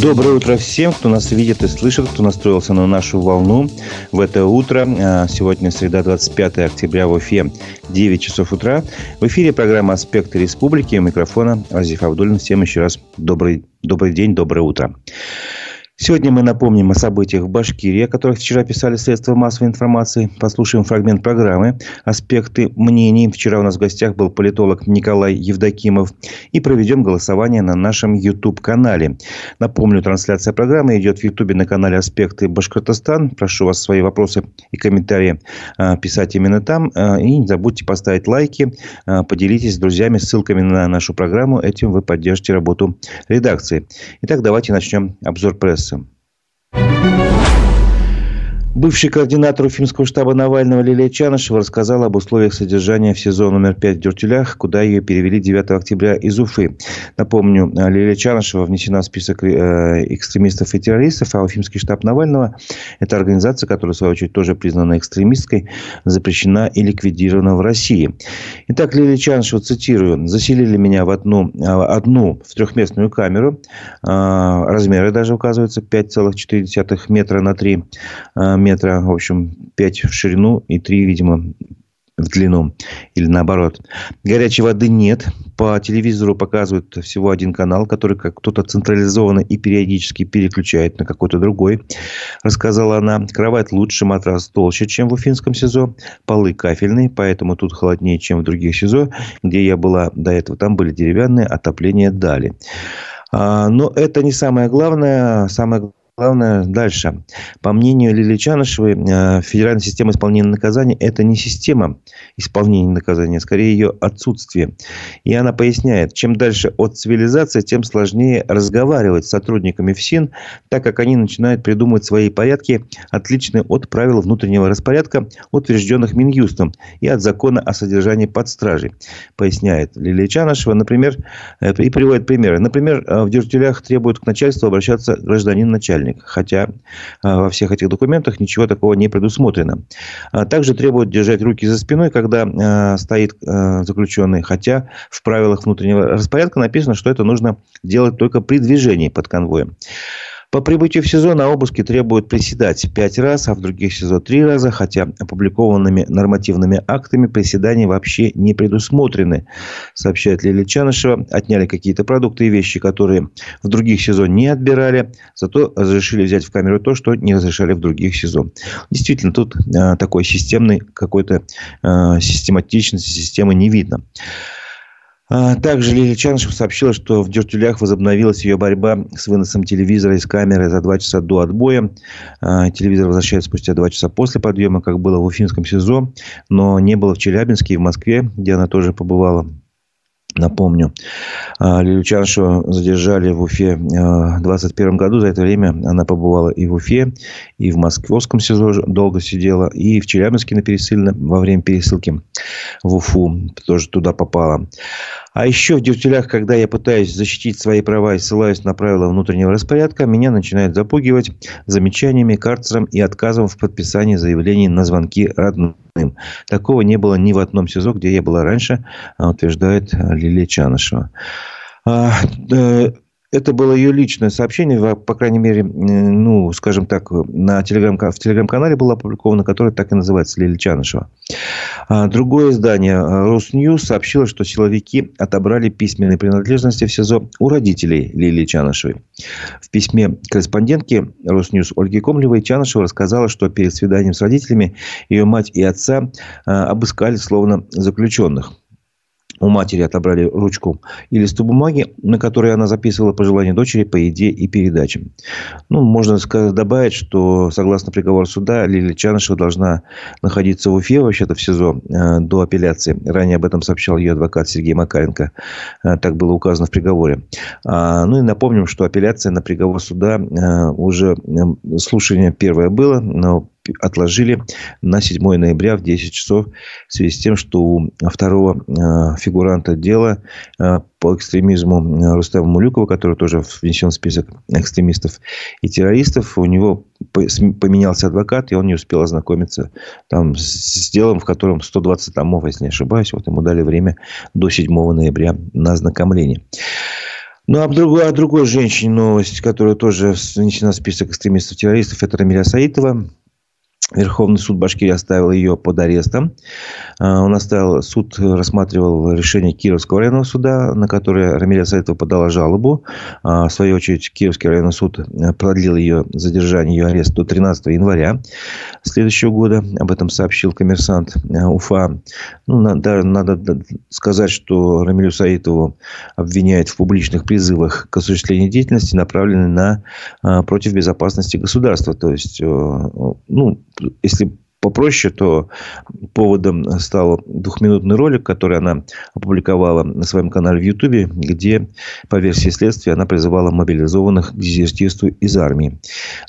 Доброе утро всем, кто нас видит и слышит, кто настроился на нашу волну в это утро. А, сегодня среда, 25 октября в Уфе, 9 часов утра. В эфире программа «Аспекты республики». У микрофона Азиф Абдулин. Всем еще раз добрый, добрый день, доброе утро. Сегодня мы напомним о событиях в Башкирии, о которых вчера писали средства массовой информации. Послушаем фрагмент программы «Аспекты мнений». Вчера у нас в гостях был политолог Николай Евдокимов. И проведем голосование на нашем YouTube-канале. Напомню, трансляция программы идет в YouTube на канале «Аспекты Башкортостан». Прошу вас свои вопросы и комментарии а, писать именно там. А, и не забудьте поставить лайки, а, поделитесь с друзьями ссылками на нашу программу. Этим вы поддержите работу редакции. Итак, давайте начнем обзор прессы. Бывший координатор Уфимского штаба Навального Лилия Чанышева рассказала об условиях содержания в СИЗО номер 5 в Дюртюлях, куда ее перевели 9 октября из Уфы. Напомню, Лилия Чанышева внесена в список э, экстремистов и террористов, а Уфимский штаб Навального – это организация, которая, в свою очередь, тоже признана экстремистской, запрещена и ликвидирована в России. Итак, Лилия Чанышева, цитирую, «Заселили меня в одну, а, одну в трехместную камеру, а, размеры даже указываются 5,4 метра на 3 метра, метра, в общем, 5 в ширину и 3, видимо, в длину. Или наоборот. Горячей воды нет. По телевизору показывают всего один канал, который как кто-то централизованно и периодически переключает на какой-то другой. Рассказала она. Кровать лучше, матрас толще, чем в Уфимском СИЗО. Полы кафельные, поэтому тут холоднее, чем в других СИЗО, где я была до этого. Там были деревянные, отопление дали. А, но это не самое главное. Самое Главное дальше. По мнению Лилии Чанышевой, э, федеральная система исполнения наказаний – это не система исполнения наказания, а скорее ее отсутствие. И она поясняет, чем дальше от цивилизации, тем сложнее разговаривать с сотрудниками ФСИН, так как они начинают придумывать свои порядки, отличные от правил внутреннего распорядка, утвержденных Минюстом и от закона о содержании под стражей. Поясняет Лилия Чанышева, например, э, и приводит примеры. Например, э, в дюртюлях требуют к начальству обращаться гражданин-начальник начальник. Хотя а, во всех этих документах ничего такого не предусмотрено. А, также требуют держать руки за спиной, когда а, стоит заключенный. Хотя в правилах внутреннего распорядка написано, что это нужно делать только при движении под конвоем. По прибытию в СИЗО на обыске требуют приседать пять раз, а в других СИЗО три раза, хотя опубликованными нормативными актами приседания вообще не предусмотрены, сообщает Лилия Чанышева. Отняли какие-то продукты и вещи, которые в других СИЗО не отбирали, зато разрешили взять в камеру то, что не разрешали в других СИЗО. Действительно, тут э, такой системной какой-то э, систематичности системы не видно. А, также Лилия Чанышева сообщила, что в Дюртюлях возобновилась ее борьба с выносом телевизора из камеры за два часа до отбоя. А, телевизор возвращается спустя два часа после подъема, как было в Уфимском СИЗО, но не было в Челябинске и в Москве, где она тоже побывала. Напомню, а, Лилию Чаншеву задержали в Уфе в 2021 году. За это время она побывала и в Уфе, и в Московском СИЗО долго сидела, и в Челябинске на пересыльно во время пересылки в Уфу тоже туда попала. А еще в дюртюлях, когда я пытаюсь защитить свои права и ссылаюсь на правила внутреннего распорядка, меня начинают запугивать замечаниями, карцером и отказом в подписании заявлений на звонки родным. Такого не было ни в одном СИЗО, где я была раньше, утверждает Лилия Чанышева. А, это было ее личное сообщение, по крайней мере, ну, скажем так, на телеграм, в телеграм-канале было опубликовано, которое так и называется, Лилия Чанышева. А другое издание, Росньюз, сообщило, что силовики отобрали письменные принадлежности в СИЗО у родителей Лилии Чанышевой. В письме корреспондентки Росньюз Ольги Комлевой Чанышева рассказала, что перед свиданием с родителями ее мать и отца а, обыскали словно заключенных у матери отобрали ручку и листу бумаги, на которой она записывала пожелания дочери по еде и передачам. Ну, можно сказать, добавить, что согласно приговору суда Лилия Чанышева должна находиться в Уфе, вообще-то в СИЗО, э, до апелляции. Ранее об этом сообщал ее адвокат Сергей Макаренко. Э, так было указано в приговоре. А, ну и напомним, что апелляция на приговор суда э, уже слушание первое было, но отложили на 7 ноября в 10 часов в связи с тем, что у второго э, фигуранта дела э, по экстремизму э, Рустама Мулюкова, который тоже внесен в список экстремистов и террористов, у него поменялся адвокат, и он не успел ознакомиться там с делом, в котором 120 томов, если не ошибаюсь. Вот ему дали время до 7 ноября на ознакомление. Ну, а другой, о другой женщине новость, которая тоже внесена в список экстремистов-террористов, это Рамиля Саитова. Верховный суд Башкирии оставил ее под арестом. А, он оставил, суд рассматривал решение Кировского районного суда, на которое Рамиля Саитова подала жалобу. А, в свою очередь, Кировский районный суд э, продлил ее задержание, ее арест до 13 января следующего года. Об этом сообщил коммерсант э, Уфа. Ну, надо, надо сказать, что Рамилю Саитову обвиняют в публичных призывах к осуществлению деятельности, направленной на а, против безопасности государства. То есть, э, ну, если попроще, то поводом стал двухминутный ролик, который она опубликовала на своем канале в Ютубе, где, по версии следствия, она призывала мобилизованных к дезертирству из армии.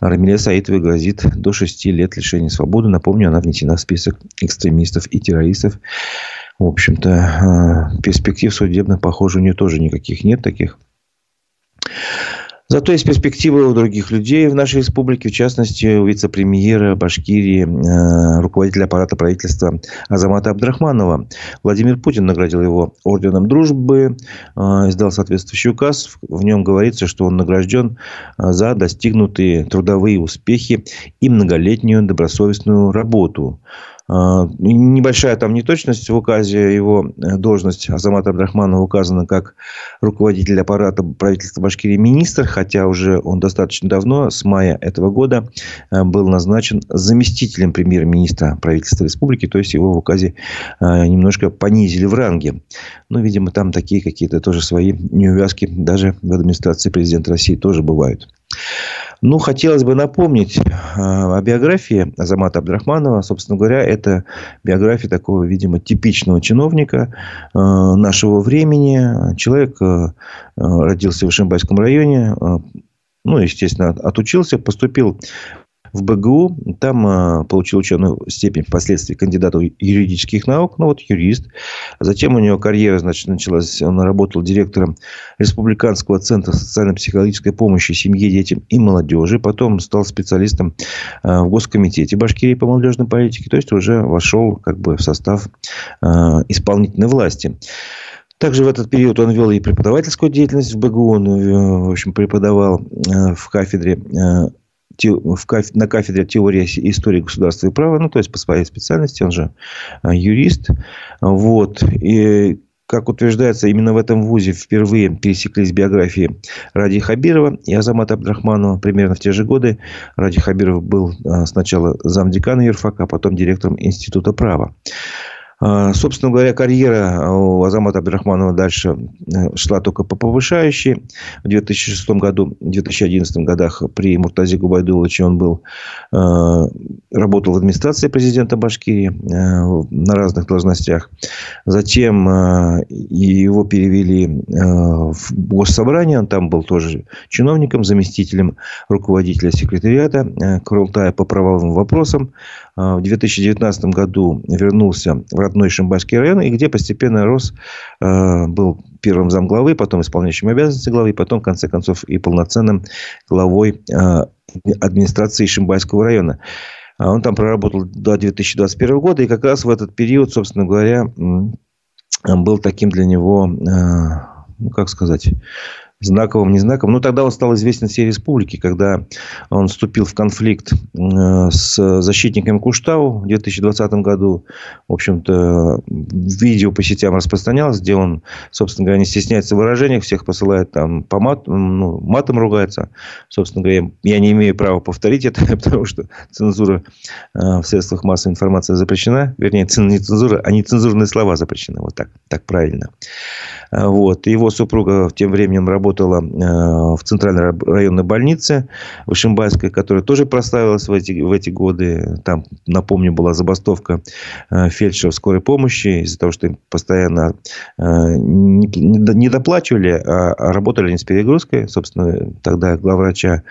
Рамиле Саитовой грозит до 6 лет лишения свободы. Напомню, она внесена в список экстремистов и террористов. В общем-то, э, перспектив судебных, похоже, у нее тоже никаких нет таких. Зато есть перспективы у других людей в нашей республике, в частности, у вице-премьера Башкирии, э, руководителя аппарата правительства Азамата Абдрахманова. Владимир Путин наградил его орденом дружбы, э, издал соответствующий указ. В нем говорится, что он награжден э, за достигнутые трудовые успехи и многолетнюю добросовестную работу. А, небольшая там неточность в указе. Его э, должность Азамата Абдрахманова указана как руководитель аппарата правительства Башкирии министр, хотя уже он достаточно давно, с мая этого года, э, был назначен заместителем премьер-министра правительства республики. То есть, его в указе э, немножко понизили в ранге. Ну, видимо, там такие какие-то тоже свои неувязки даже в администрации президента России тоже бывают. Ну, хотелось бы напомнить о биографии Азамата Абдрахманова. Собственно говоря, это биография такого, видимо, типичного чиновника а, нашего времени. Человек а, родился в Ишимбайском районе, ну, естественно, отучился, поступил в БГУ. Там э, получил ученую степень впоследствии кандидата юридических наук. Ну, вот юрист. Затем у него карьера, значит, началась. Он работал директором Республиканского центра социально-психологической помощи семье, детям и молодежи. Потом стал специалистом э, в Госкомитете Башкирии по молодежной политике. То есть, уже вошел как бы в состав э, исполнительной власти. Также в этот период он вел и преподавательскую деятельность в БГУ. Он, в общем, преподавал в кафедре на кафедре теории истории государства и права, ну, то есть по своей специальности, он же а, юрист. Вот. И как утверждается, именно в этом вузе впервые пересеклись биографии Ради Хабирова и Азамата Абдрахманова. Примерно в те же годы Ради Хабиров был а, сначала замдекана юрфака, а потом директором Института права. А, собственно говоря, карьера у Азамата Абдрахманова дальше э, шла только по повышающей. В 2006 году, 2011 годах при Муртазе Губайдуловиче он был, э, работал в администрации президента Башкирии э, на разных должностях. Затем его перевели в Госсобрание. Он там был тоже чиновником, заместителем руководителя секретариата Курултая по правовым вопросам. В 2019 году вернулся в родной Шимбайский район, и где постепенно рос, э, был первым замглавы, потом исполняющим обязанности главы, и потом, в конце концов, и полноценным главой э, администрации Шимбайского района. А он там проработал до 2021 года, и как раз в этот период, собственно говоря, был таким для него, ну, как сказать, знаковым, не знаковым. Ну, тогда он стал известен всей республике, когда он вступил в конфликт э, с защитниками Куштау в 2020 году. В общем-то, видео по сетям распространялось, где он, собственно говоря, не стесняется в выражениях, всех посылает там по мат, ну, матом ругается. Собственно говоря, я не имею права повторить это, потому что цензура э, в средствах массовой информации запрещена. Вернее, не цензура, а нецензурные слова запрещены. Вот так, так правильно. Э, вот. Его супруга тем временем работала работала э, в центральной районной больнице в Ишимбайской, которая тоже проставилась в эти, в эти годы. Там, напомню, была забастовка э, фельдшеров скорой помощи из-за того, что им постоянно э, не доплачивали, а, а работали они с перегрузкой. Собственно, тогда главврача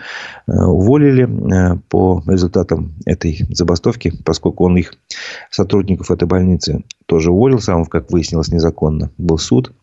уволили по результатам этой забастовки, поскольку он их, сотрудников этой больницы, тоже уволил, сам, как выяснилось, незаконно. Был суд.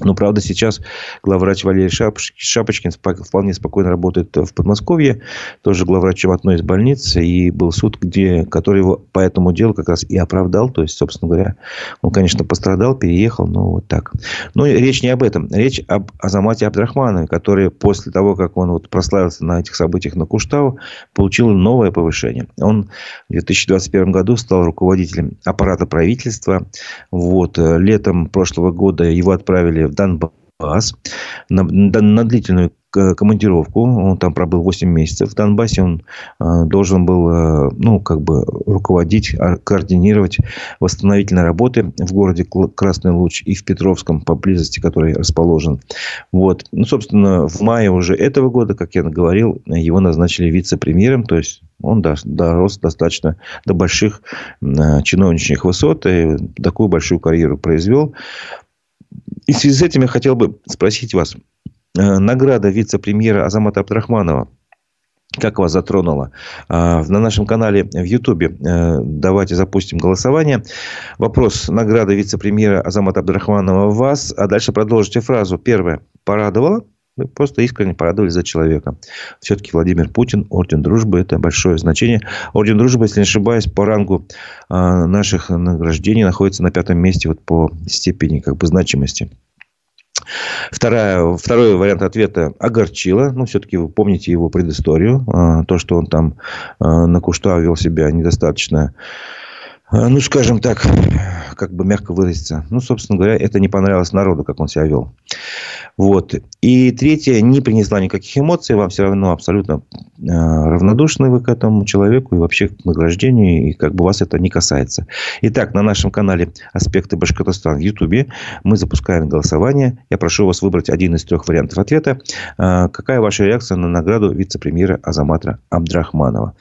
Но, правда, сейчас главврач Валерий Шапочкин вполне спокойно работает в Подмосковье. Тоже главврачом одной из больниц. И был суд, где, который его по этому делу как раз и оправдал. То есть, собственно говоря, он, конечно, пострадал, переехал. Но вот так. Но речь не об этом. Речь об Азамате Абдрахманове, который после того, как он вот прославился на этих событиях на Куштау, получил новое повышение. Он в 2021 году стал руководителем аппарата правительства. Вот. Летом прошлого года его отправили в Донбасс на, на длительную командировку. Он там пробыл 8 месяцев. В Донбассе он э, должен был, э, ну, как бы руководить, а, координировать восстановительные работы в городе Красный Луч и в Петровском, поблизости, который расположен. Вот. Ну, собственно, в мае уже этого года, как я говорил, его назначили вице-премьером, то есть он дорос достаточно до больших э, чиновничьих высот и такую большую карьеру произвел. И в связи с этим я хотел бы спросить вас. Э, награда вице-премьера Азамата Абдрахманова как вас затронула. Э, на нашем канале в Ютубе э, давайте запустим голосование. Вопрос. Награда вице-премьера Азамата Абдрахманова вас. А дальше продолжите фразу. Первое. Порадовала? Вы просто искренне порадовались за человека. Все-таки Владимир Путин, Орден Дружбы, это большое значение. Орден Дружбы, если не ошибаюсь, по рангу наших награждений находится на пятом месте вот по степени как бы значимости. Вторая, второй вариант ответа огорчило. Ну, все-таки вы помните его предысторию. А, то, что он там а, на Куштау вел себя недостаточно а, ну, скажем так, как бы мягко выразиться. Ну, собственно говоря, это не понравилось народу, как он себя вел. Вот. И третье, не принесла никаких эмоций, вам все равно абсолютно э, равнодушны вы к этому человеку и вообще к награждению, и как бы вас это не касается. Итак, на нашем канале «Аспекты Башкортостана» в Ютубе мы запускаем голосование. Я прошу вас выбрать один из трех вариантов ответа. Э, какая ваша реакция на награду вице-премьера Азаматра Абдрахманова?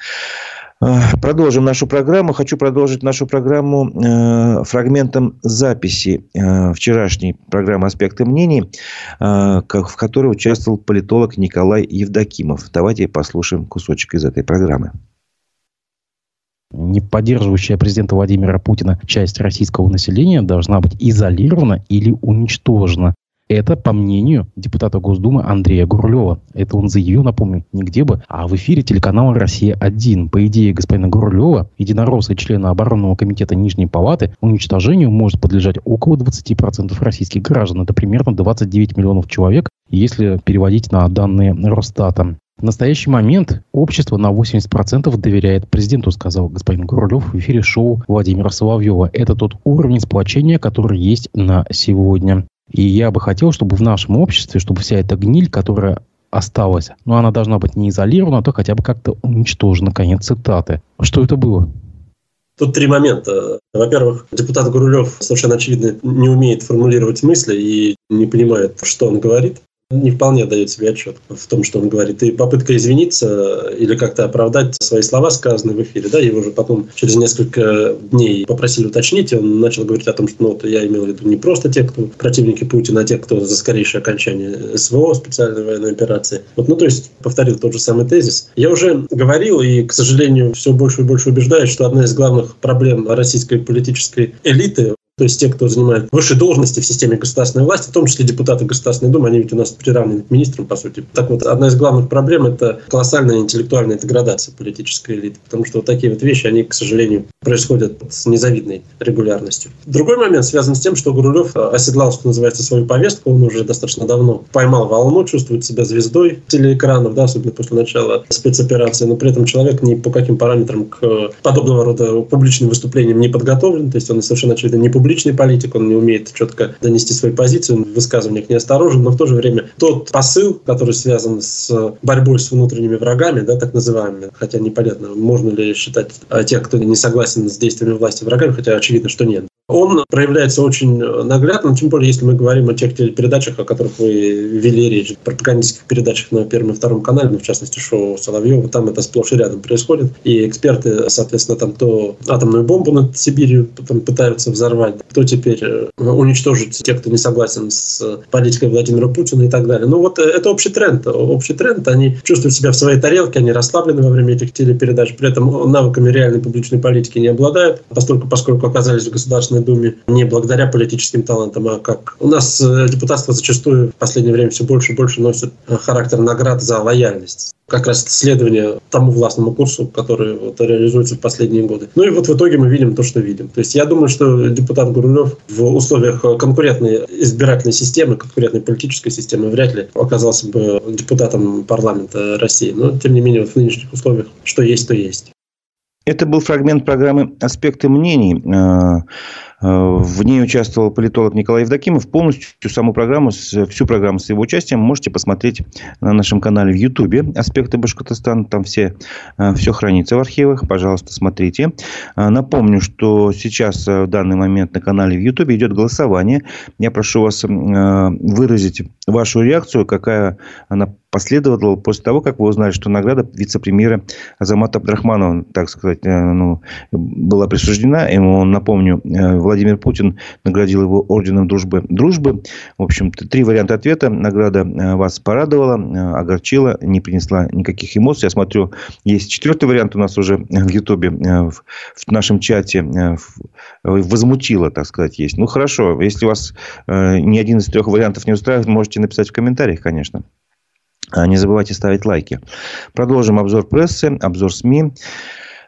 Э, продолжим нашу программу. Хочу продолжить нашу программу э, фрагментом записи э, вчерашней программы «Аспекты мнений», в которой участвовал политолог Николай Евдокимов. Давайте послушаем кусочек из этой программы не поддерживающая президента Владимира Путина часть российского населения должна быть изолирована или уничтожена. Это по мнению депутата Госдумы Андрея Гурлева. Это он заявил, напомню, нигде бы, а в эфире телеканала «Россия-1». По идее господина Гурлева, единоросса члена оборонного комитета Нижней Палаты, уничтожению может подлежать около 20% российских граждан. Это примерно 29 миллионов человек, если переводить на данные Росстата. В настоящий момент общество на 80% доверяет президенту, сказал господин Гурлев в эфире шоу Владимира Соловьева. Это тот уровень сплочения, который есть на сегодня. И я бы хотел, чтобы в нашем обществе, чтобы вся эта гниль, которая осталась, но она должна быть не изолирована, а то хотя бы как-то уничтожена. Конец цитаты. Что это было? Тут три момента. Во-первых, депутат Гурулев совершенно очевидно не умеет формулировать мысли и не понимает, что он говорит не вполне дает себе отчет в том, что он говорит. И попытка извиниться или как-то оправдать свои слова, сказанные в эфире, да, его уже потом через несколько дней попросили уточнить, и он начал говорить о том, что ну, вот я имел в виду не просто те, кто противники Путина, а те, кто за скорейшее окончание СВО, специальной военной операции. Вот, ну, то есть, повторил тот же самый тезис. Я уже говорил, и, к сожалению, все больше и больше убеждаюсь, что одна из главных проблем российской политической элиты то есть те, кто занимает высшие должности в системе государственной власти, в том числе депутаты Государственной Думы, они ведь у нас приравнены к министрам, по сути. Так вот, одна из главных проблем – это колоссальная интеллектуальная деградация политической элиты, потому что вот такие вот вещи, они, к сожалению, происходят с незавидной регулярностью. Другой момент связан с тем, что Гурулев оседлал, что называется, свою повестку, он уже достаточно давно поймал волну, чувствует себя звездой телеэкранов, да, особенно после начала спецоперации, но при этом человек ни по каким параметрам к подобного рода публичным выступлениям не подготовлен, то есть он совершенно очевидно не публичный публичный политик, он не умеет четко донести свою позицию, он в высказываниях неосторожен, но в то же время тот посыл, который связан с борьбой с внутренними врагами, да, так называемыми, хотя непонятно, можно ли считать а, тех, кто не согласен с действиями власти врагами, хотя очевидно, что нет он проявляется очень наглядно, тем более, если мы говорим о тех телепередачах, о которых вы вели речь, пропагандистских передачах на Первом и Втором канале, ну, в частности, шоу Соловьева, там это сплошь и рядом происходит. И эксперты, соответственно, там то атомную бомбу над Сибирью там, пытаются взорвать, то теперь э, уничтожить тех, кто не согласен с политикой Владимира Путина и так далее. Ну вот э, это общий тренд. Общий тренд. Они чувствуют себя в своей тарелке, они расслаблены во время этих телепередач, при этом навыками реальной публичной политики не обладают, поскольку, поскольку оказались в государственном Государственной Думе не благодаря политическим талантам, а как у нас э, депутатство зачастую в последнее время все больше и больше носит характер наград за лояльность как раз следование тому властному курсу, который вот реализуется в последние годы. Ну и вот в итоге мы видим то, что видим. То есть я думаю, что депутат Гурулев в условиях конкурентной избирательной системы, конкурентной политической системы вряд ли оказался бы депутатом парламента России. Но, тем не менее, вот в нынешних условиях что есть, то есть. Это был фрагмент программы «Аспекты мнений». Э, э, в ней участвовал политолог Николай Евдокимов. Полностью саму программу, всю программу с его участием можете посмотреть на нашем канале в Ютубе «Аспекты Башкортостана». Там все, э, все хранится в архивах. Пожалуйста, смотрите. Напомню, что сейчас в данный момент на канале в Ютубе идет голосование. Я прошу вас выразить вашу реакцию, какая она последовало после того, как вы узнали, что награда вице-премьера Азамата Абдрахманова, так сказать, э, ну, была присуждена. Ему, напомню, э, Владимир Путин наградил его орденом дружбы. дружбы. В общем, три варианта ответа. Награда э, вас порадовала, огорчила, не принесла никаких эмоций. Я смотрю, есть четвертый вариант у нас уже в Ютубе, в нашем чате. Возмутила, так сказать, есть. Ну, хорошо. Если вас ни один из трех вариантов не устраивает, можете написать в комментариях, конечно. А, не забывайте ставить лайки. Продолжим обзор прессы, обзор СМИ.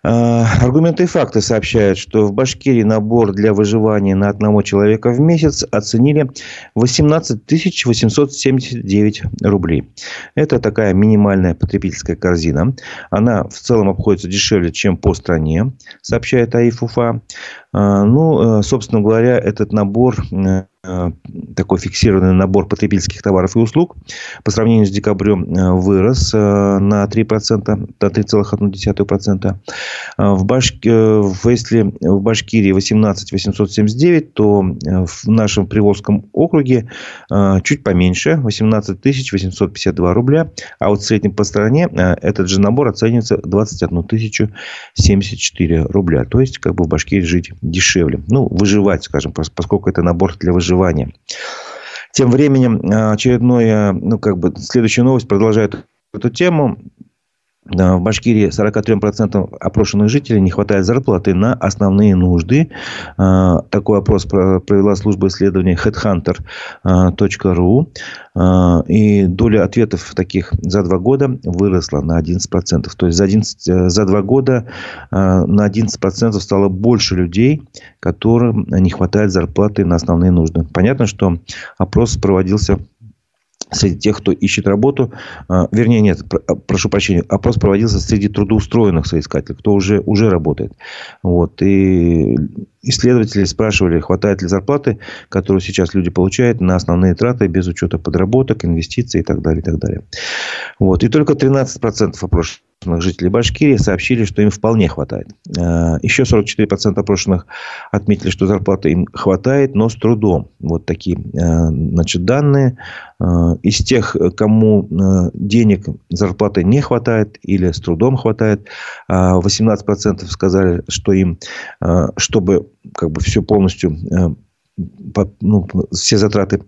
А, аргументы и факты сообщают, что в Башкирии набор для выживания на одного человека в месяц оценили 18 879 рублей. Это такая минимальная потребительская корзина. Она в целом обходится дешевле, чем по стране, сообщает АИФ Уфа. А, ну, э, собственно говоря, этот набор э, такой фиксированный набор потребительских товаров и услуг по сравнению с декабрем э, вырос на 3%, до 3,1%. В, Башки, если в Башкирии 18 879, то в нашем Приволжском округе чуть поменьше, 18 852 рубля. А вот в среднем по стране этот же набор оценивается 21 074 рубля. То есть, как бы в Башкирии жить дешевле. Ну, выживать, скажем, поскольку это набор для выживания. Тем временем а, очередное, ну, как бы, следующая новость продолжает эту тему. В Башкирии 43% опрошенных жителей не хватает зарплаты на основные нужды. А, такой опрос провела служба исследований headhunter.ru. А, и доля ответов таких за два года выросла на 11%. То есть за, 11, э, за два года а, на 11% стало больше людей, которым не хватает зарплаты на основные нужды. Понятно, что опрос проводился среди тех, кто ищет работу, а, вернее, нет, а, прошу прощения, опрос проводился среди трудоустроенных соискателей, кто уже, уже работает. Вот, и исследователи спрашивали, хватает ли зарплаты, которую сейчас люди получают на основные траты без учета подработок, инвестиций и так далее. И, так далее. Вот, и только 13% опрошенных жителей Башкирии сообщили, что им вполне хватает. А, еще 44% опрошенных отметили, что зарплаты им хватает, но с трудом. Вот такие а, значит, данные. А, из тех, кому денег зарплаты не хватает или с трудом хватает, 18% сказали, что им, чтобы как бы все полностью ну, все затраты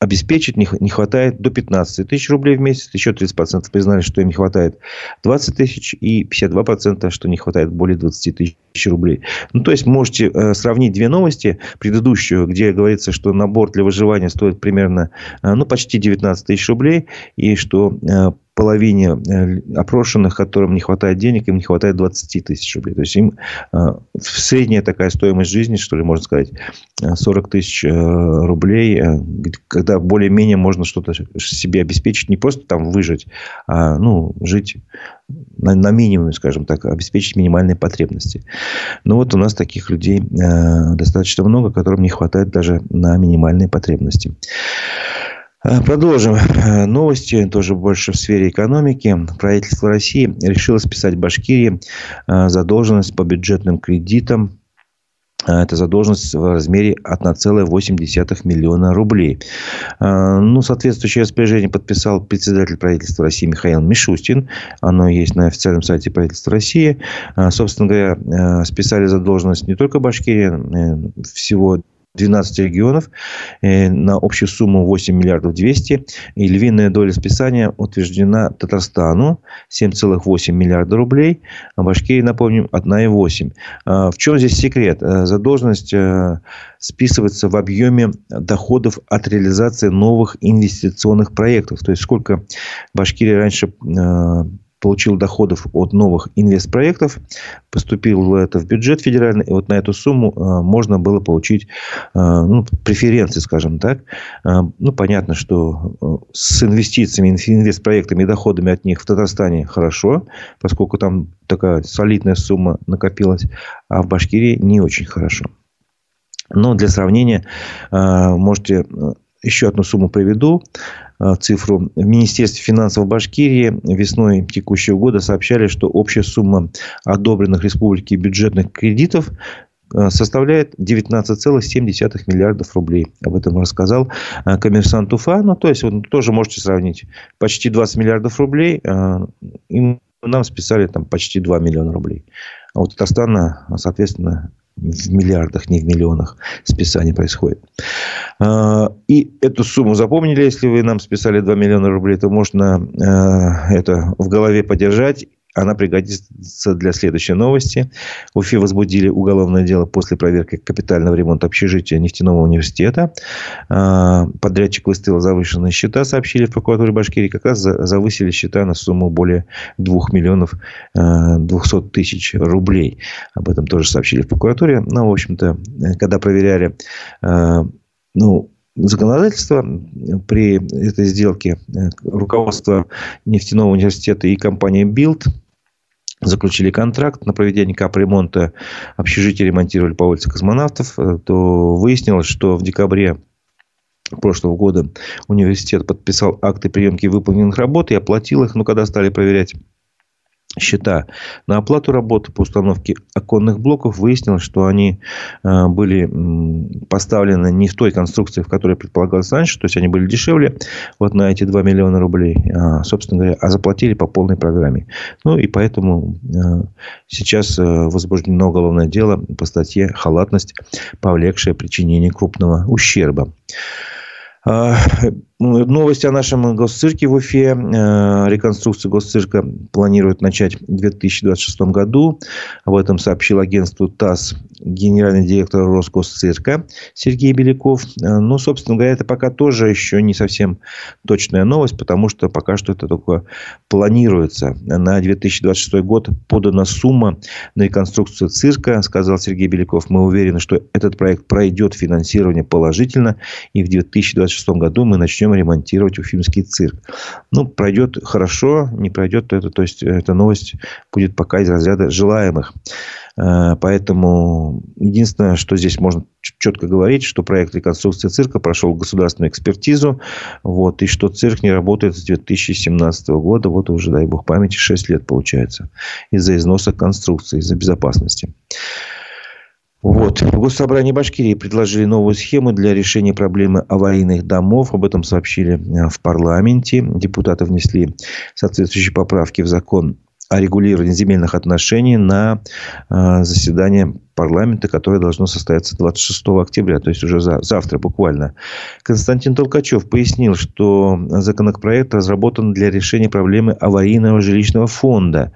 обеспечить не, хватает до 15 тысяч рублей в месяц. Еще 30% признали, что им не хватает 20 тысяч. И 52%, что не хватает более 20 тысяч рублей. Ну, то есть, можете э, сравнить две новости. Предыдущую, где говорится, что набор для выживания стоит примерно, э, ну, почти 19 тысяч рублей. И что э, половине э, опрошенных, которым не хватает денег, им не хватает 20 тысяч рублей. То есть им э, средняя такая стоимость жизни, что ли, можно сказать, 40 э, тысяч рублей, когда более-менее можно что-то себе обеспечить, не просто там выжить, а ну, жить на, на минимуме, скажем так, обеспечить минимальные потребности. Но вот у нас таких людей э, достаточно много, которым не хватает даже на минимальные потребности. Э, продолжим э, новости, тоже больше в сфере экономики. Правительство России решило списать Башкирии э, задолженность по бюджетным кредитам. Это задолженность в размере 1,8 миллиона рублей. Ну, соответствующее распоряжение подписал председатель правительства России Михаил Мишустин. Оно есть на официальном сайте правительства России. Собственно говоря, списали задолженность не только Башкирии, всего 12 регионов э, на общую сумму 8 миллиардов 200. И львиная доля списания утверждена Татарстану 7,8 миллиарда рублей. А Башкирии, напомним, 1,8. А в чем здесь секрет? Э, задолженность э, списывается в объеме доходов от реализации новых инвестиционных проектов. То есть, сколько Башкирия раньше получил доходов от новых инвестпроектов, поступил это в бюджет федеральный, и вот на эту сумму э, можно было получить э, ну, преференции, скажем так. Э, ну, понятно, что с инвестициями, инвестпроектами и доходами от них в Татарстане хорошо, поскольку там такая солидная сумма накопилась, а в Башкирии не очень хорошо. Но для сравнения можете еще одну сумму приведу. Э, цифру. В Министерстве финансов Башкирии весной текущего года сообщали, что общая сумма одобренных республике бюджетных кредитов э, составляет 19,7 миллиардов рублей. Об этом рассказал э, коммерсант Уфа. Ну, то есть, вы тоже можете сравнить. Почти 20 миллиардов рублей. Им нам списали там почти 2 миллиона рублей. А у Татарстана, соответственно, в миллиардах, не в миллионах списание происходит. А, и эту сумму запомнили, если вы нам списали 2 миллиона рублей, то можно э, это в голове подержать она пригодится для следующей новости. В Уфе возбудили уголовное дело после проверки капитального ремонта общежития нефтяного университета. А, подрядчик выставил завышенные счета, сообщили в прокуратуре Башкирии. Как раз завысили счета на сумму более 2 миллионов 200 а, тысяч рублей. Об этом тоже сообщили в прокуратуре. Но, в общем-то, когда проверяли а, ну, законодательство при этой сделке руководство нефтяного университета и компания Билд заключили контракт на проведение капремонта. Общежития ремонтировали по улице космонавтов, э, то выяснилось, что в декабре прошлого года университет подписал акты приемки выполненных работ и оплатил их, но когда стали проверять счета на оплату работы по установке оконных блоков, выяснилось, что они э, были поставлены не в той конструкции, в которой предполагалось раньше, то есть они были дешевле вот на эти 2 миллиона рублей, а, собственно говоря, а заплатили по полной программе. Ну и поэтому э, сейчас э, возбуждено уголовное дело по статье «Халатность, повлекшая причинение крупного ущерба». Ну, новость о нашем госцирке в Уфе. Э, реконструкцию госцирка планируют начать в 2026 году. Об этом сообщил агентству ТАСС генеральный директор Росгосцирка Сергей Беляков. Э, ну, собственно говоря, это пока тоже еще не совсем точная новость, потому что пока что это только планируется. На 2026 год подана сумма на реконструкцию цирка, сказал Сергей Беляков. Мы уверены, что этот проект пройдет финансирование положительно, и в 2026 году мы начнем ремонтировать Уфимский цирк. Ну, пройдет хорошо, не пройдет, это, то есть, эта новость будет пока из разряда желаемых. Э, поэтому единственное, что здесь можно четко говорить, что проект реконструкции цирка прошел государственную экспертизу, вот, и что цирк не работает с 2017 года, вот уже, дай бог памяти, 6 лет получается, из-за износа конструкции, из-за безопасности. Вот. В Госсобрании Башкирии предложили новую схему для решения проблемы аварийных домов. Об этом сообщили э, в парламенте. Депутаты внесли соответствующие поправки в закон о регулировании земельных отношений на э, заседание парламента, которое должно состояться 26 октября, то есть уже за, завтра буквально. Константин Толкачев пояснил, что законопроект разработан для решения проблемы аварийного жилищного фонда.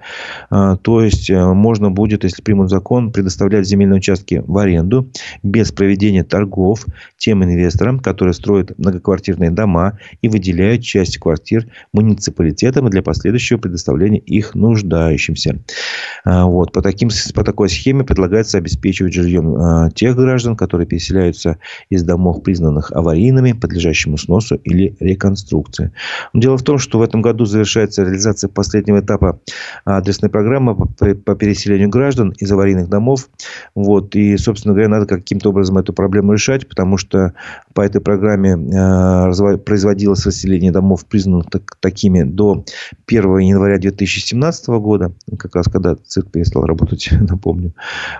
А, то есть, э, можно будет, если примут закон, предоставлять земельные участки в аренду без проведения торгов тем инвесторам, которые строят многоквартирные дома и выделяют часть квартир муниципалитетам для последующего предоставления их нуждающимся. А, вот. По, таким, по такой схеме предлагается обеспечить обеспечивать жильем а, тех граждан, которые переселяются из домов, признанных аварийными, подлежащему сносу или реконструкции. Дело в том, что в этом году завершается реализация последнего этапа адресной программы по переселению граждан из аварийных домов. Вот. И, собственно говоря, надо каким-то образом эту проблему решать, потому что по этой программе а, производилось расселение домов, признанных такими до 1 января 2017 года, как раз когда цирк перестал работать, напомню.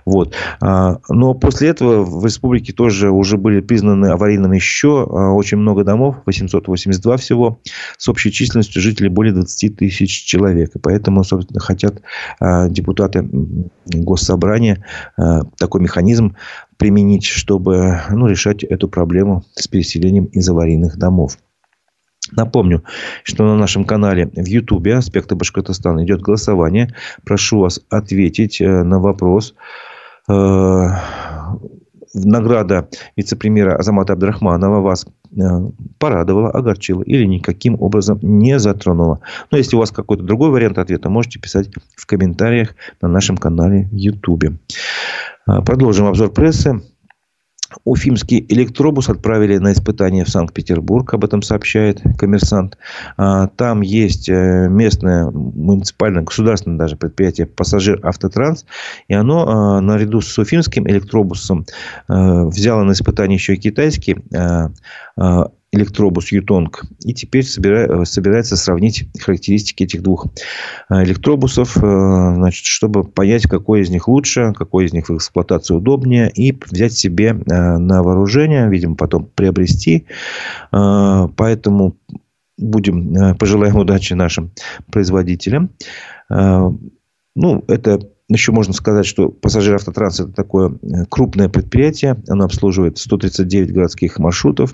Вот. А, но после этого в республике тоже уже были признаны аварийными еще а, очень много домов, 882 всего, с общей численностью жителей более 20 тысяч человек. И поэтому, собственно, хотят а, депутаты Госсобрания такой механизм применить, чтобы ну, решать эту проблему с переселением из аварийных домов. Напомню, что на нашем канале в Ютубе «Аспекты Башкортостана» идет голосование. Прошу вас ответить э, на вопрос. Э, награда вице-премьера Азамата Абдрахманова вас э, порадовала, огорчила или никаким образом не затронула. Но если у вас какой-то другой вариант ответа, можете писать в комментариях на нашем канале в Ютубе. Продолжим обзор прессы. Уфимский электробус отправили на испытание в Санкт-Петербург, об этом сообщает коммерсант. А, там есть э, местное муниципальное, государственное даже предприятие «Пассажир Автотранс», и оно а, наряду с уфимским электробусом э, взяло на испытание еще и китайский а, электробус Ютонг. И теперь собирается сравнить характеристики этих двух э, электробусов, э, значит, чтобы понять, какой из них лучше, какой из них в эксплуатации удобнее, и взять себе э, на вооружение, видимо, потом приобрести. Поэтому будем, пожелаем удачи нашим производителям. Ну, это еще можно сказать, что пассажир автотранс это такое э, крупное предприятие. Оно обслуживает 139 городских маршрутов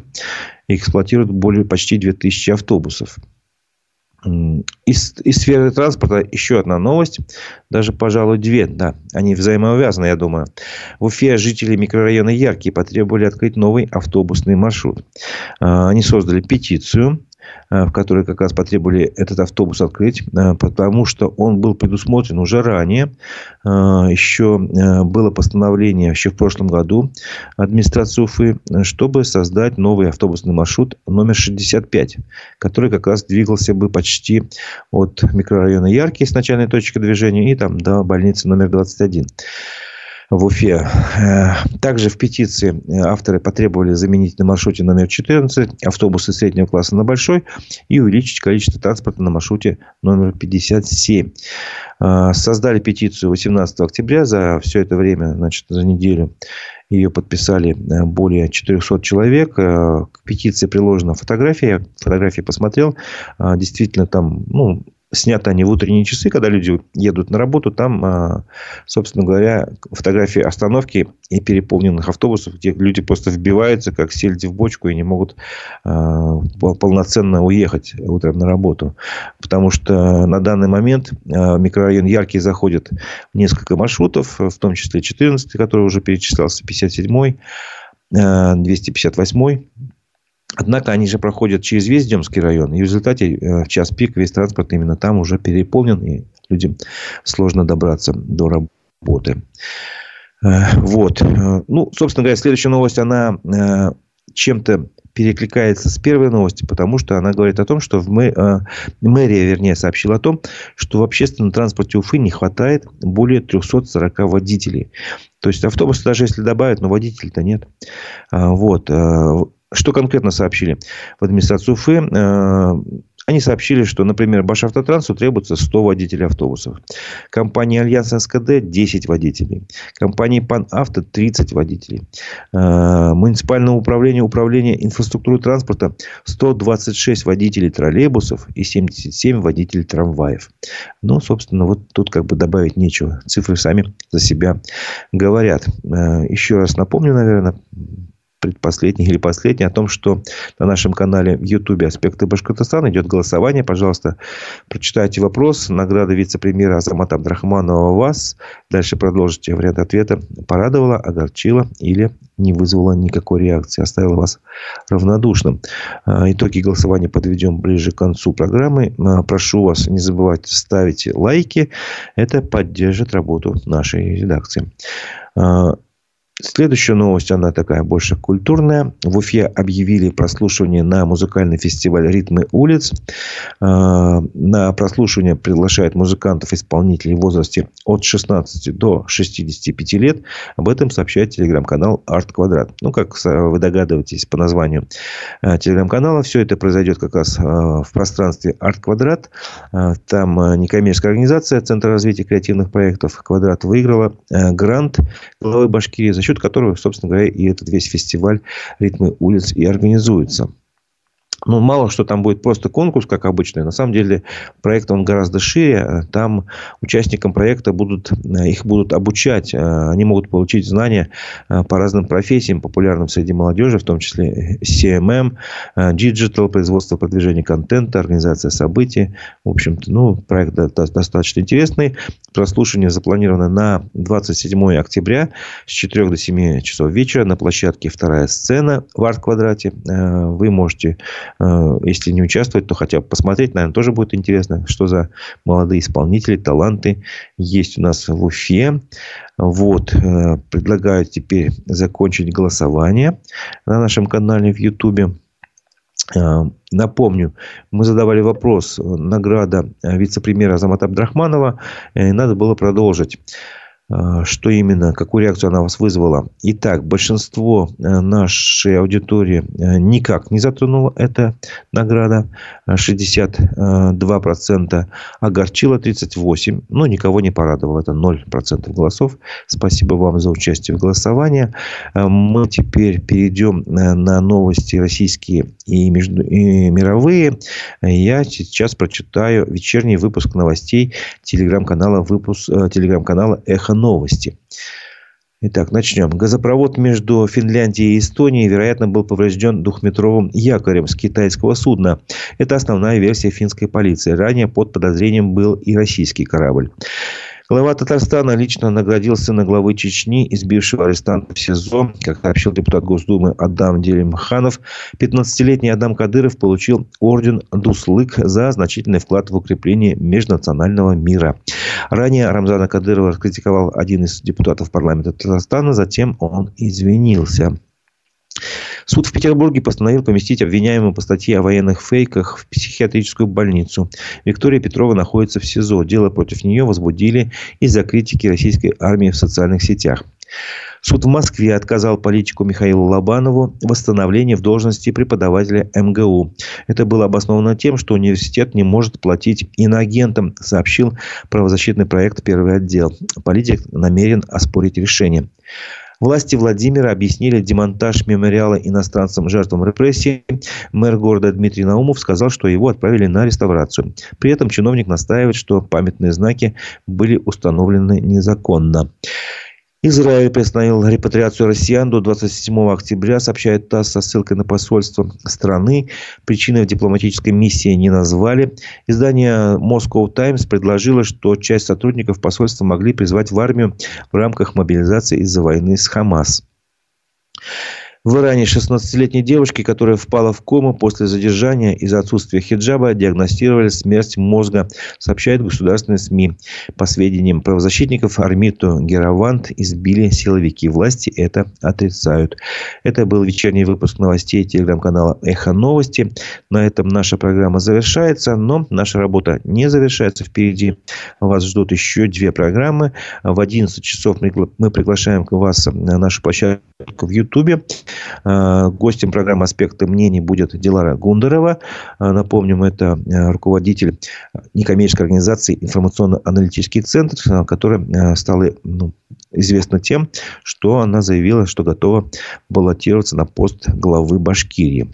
и эксплуатирует более почти 2000 автобусов. Из, из сферы транспорта еще одна новость. Даже, пожалуй, две. Да, они взаимоувязаны, я думаю. В Уфе жители микрорайона Яркие потребовали открыть новый автобусный маршрут. А, они создали петицию в которой как раз потребовали этот автобус открыть, э, потому что он был предусмотрен уже ранее. Э, еще было постановление еще в прошлом году администрации Уфы, чтобы создать новый автобусный маршрут номер 65, который как раз двигался бы почти от микрорайона Яркий с начальной точки движения и там до больницы номер 21 в Уфе. Э, также в петиции э, авторы потребовали заменить на маршруте номер 14 автобусы среднего класса на большой и увеличить количество транспорта на маршруте номер 57. Э, создали петицию 18 октября. За все это время, значит, за неделю ее подписали более 400 человек. К петиции приложена фотография. Фотографии посмотрел. Действительно, там ну, сняты они в утренние часы, когда люди едут на работу. Там, а, собственно говоря, фотографии остановки и переполненных автобусов, где люди просто вбиваются, как сельди в бочку, и не могут а, полноценно уехать утром на работу. Потому что на данный момент а, микрорайон Яркий заходит в несколько маршрутов, в том числе 14, который уже перечислялся, 57 258 Однако они же проходят через весь Демский район. И в результате э, в час пик весь транспорт именно там уже переполнен. И людям сложно добраться до работы. Э, вот. Э, ну, собственно говоря, следующая новость, она чем-то перекликается с первой новостью, потому что она говорит о том, что в мэ... мэрия, вернее, сообщила о том, что в общественном транспорте Уфы не хватает более 340 водителей. То есть автобусы даже если добавят, но водителей-то нет. Вот. Что конкретно сообщили в администрацию Уфы? Э, они сообщили, что, например, Башавтотрансу требуется 100 водителей автобусов. Компании Альянс СКД 10 водителей. Компании Панавто 30 водителей. Э, муниципальное управление управления инфраструктурой транспорта 126 водителей троллейбусов и 77 водителей трамваев. Ну, собственно, вот тут как бы добавить нечего. Цифры сами за себя говорят. Э, еще раз напомню, наверное, предпоследний или последний, о том, что на нашем канале в Ютубе «Аспекты Башкортостана» идет голосование. Пожалуйста, прочитайте вопрос. Награда вице-премьера Азамата Абдрахманова вас. Дальше продолжите вариант ответа. Порадовала, огорчила или не вызвала никакой реакции, оставила вас равнодушным. А, итоги голосования подведем ближе к концу программы. А, прошу вас не забывать ставить лайки. Это поддержит работу нашей редакции. Следующая новость, она такая больше культурная. В Уфе объявили прослушивание на музыкальный фестиваль «Ритмы улиц». А, на прослушивание приглашают музыкантов, исполнителей в возрасте от 16 до 65 лет. Об этом сообщает телеграм-канал «Арт Квадрат». Ну, как вы догадываетесь по названию а, телеграм-канала, все это произойдет как раз а, в пространстве «Арт Квадрат». Там некоммерческая организация Центр развития креативных проектов «Квадрат» выиграла грант главы Башкирии за счет которого, собственно говоря, и этот весь фестиваль «Ритмы улиц» и организуется. Ну, мало что там будет просто конкурс, как обычно. На самом деле, проект он гораздо шире. Там участникам проекта будут, их будут обучать. Они могут получить знания э, по разным профессиям, популярным среди молодежи, в том числе CMM, Digital, производство продвижения контента, организация событий. В общем-то, ну, проект достаточно интересный. Прослушивание запланировано на 27 октября с 4 до 7 часов вечера на площадке «Вторая сцена» в арт-квадрате. Э, вы можете Э, если не участвовать, то хотя бы посмотреть, наверное, тоже будет интересно, что за молодые исполнители, таланты есть у нас в Уфе. Вот, э, предлагаю теперь закончить голосование на нашем канале в Ютубе. Э, напомню, мы задавали вопрос, награда вице-премьера Азамата Абдрахманова, надо было продолжить. А, что именно, какую реакцию она вас вызвала. Итак, большинство э, нашей аудитории э, никак не затронула эта награда. 62% огорчило, 38%. Но никого не порадовало. Это 0% голосов. Спасибо вам за участие в голосовании. Э, мы теперь перейдем на новости российские и, между... и мировые. Я сейчас прочитаю вечерний выпуск новостей телеграм-канала, выпуск... телеграм-канала «Эхо новости. Итак, начнем. Газопровод между Финляндией и Эстонией, вероятно, был поврежден двухметровым якорем с китайского судна. Это основная версия финской полиции. Ранее под подозрением был и российский корабль. Глава Татарстана лично наградил сына главы Чечни, избившего арестанта в СИЗО. Как сообщил депутат Госдумы Адам Делимханов, 15-летний Адам Кадыров получил орден Дуслык за значительный вклад в укрепление межнационального мира. Ранее Рамзана Кадырова раскритиковал один из депутатов парламента Татарстана, затем он извинился. Суд в Петербурге постановил поместить обвиняемую по статье о военных фейках в психиатрическую больницу. Виктория Петрова находится в СИЗО. Дело против нее возбудили из-за критики российской армии в социальных сетях. Суд в Москве отказал политику Михаилу Лобанову в восстановлении в должности преподавателя МГУ. Это было обосновано тем, что университет не может платить иноагентам, сообщил правозащитный проект «Первый отдел». Политик намерен оспорить решение. Власти Владимира объяснили демонтаж мемориала иностранцам жертвам репрессий. Мэр города Дмитрий Наумов сказал, что его отправили на реставрацию. При этом чиновник настаивает, что памятные знаки были установлены незаконно. Израиль приостановил репатриацию россиян до 27 октября, сообщает ТАСС со ссылкой на посольство страны. Причины в дипломатической миссии не назвали. Издание Moscow Times предложило, что часть сотрудников посольства могли призвать в армию в рамках мобилизации из-за войны с Хамас. В Иране 16-летней девушке, которая впала в кому после задержания из-за отсутствия хиджаба, диагностировали смерть мозга, сообщает государственные СМИ. По сведениям правозащитников, Армиту Геравант избили силовики. Власти это отрицают. Это был вечерний выпуск новостей телеграм-канала «Эхо новости». На этом наша программа завершается, но наша работа не завершается. Впереди вас ждут еще две программы. В 11 часов мы приглашаем вас на нашу площадку в Ютубе. Э, гостем программы «Аспекты мнений» будет Дилара Гундерова. Э, напомним, это э, руководитель некоммерческой организации «Информационно-аналитический центр», которая стала ну, известна тем, что она заявила, что готова баллотироваться на пост главы Башкирии.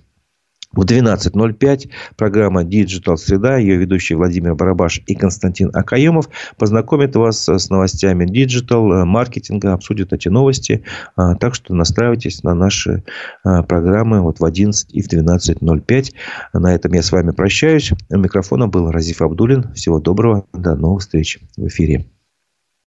В 12.05 программа Digital Среда, ее ведущие Владимир Барабаш и Константин Акаемов познакомят вас с новостями Digital, маркетинга, обсудят эти новости. А, так что настраивайтесь на наши а, программы вот в 11 и в 12.05. На этом я с вами прощаюсь. У микрофона был Разиф Абдулин. Всего доброго. До новых встреч в эфире.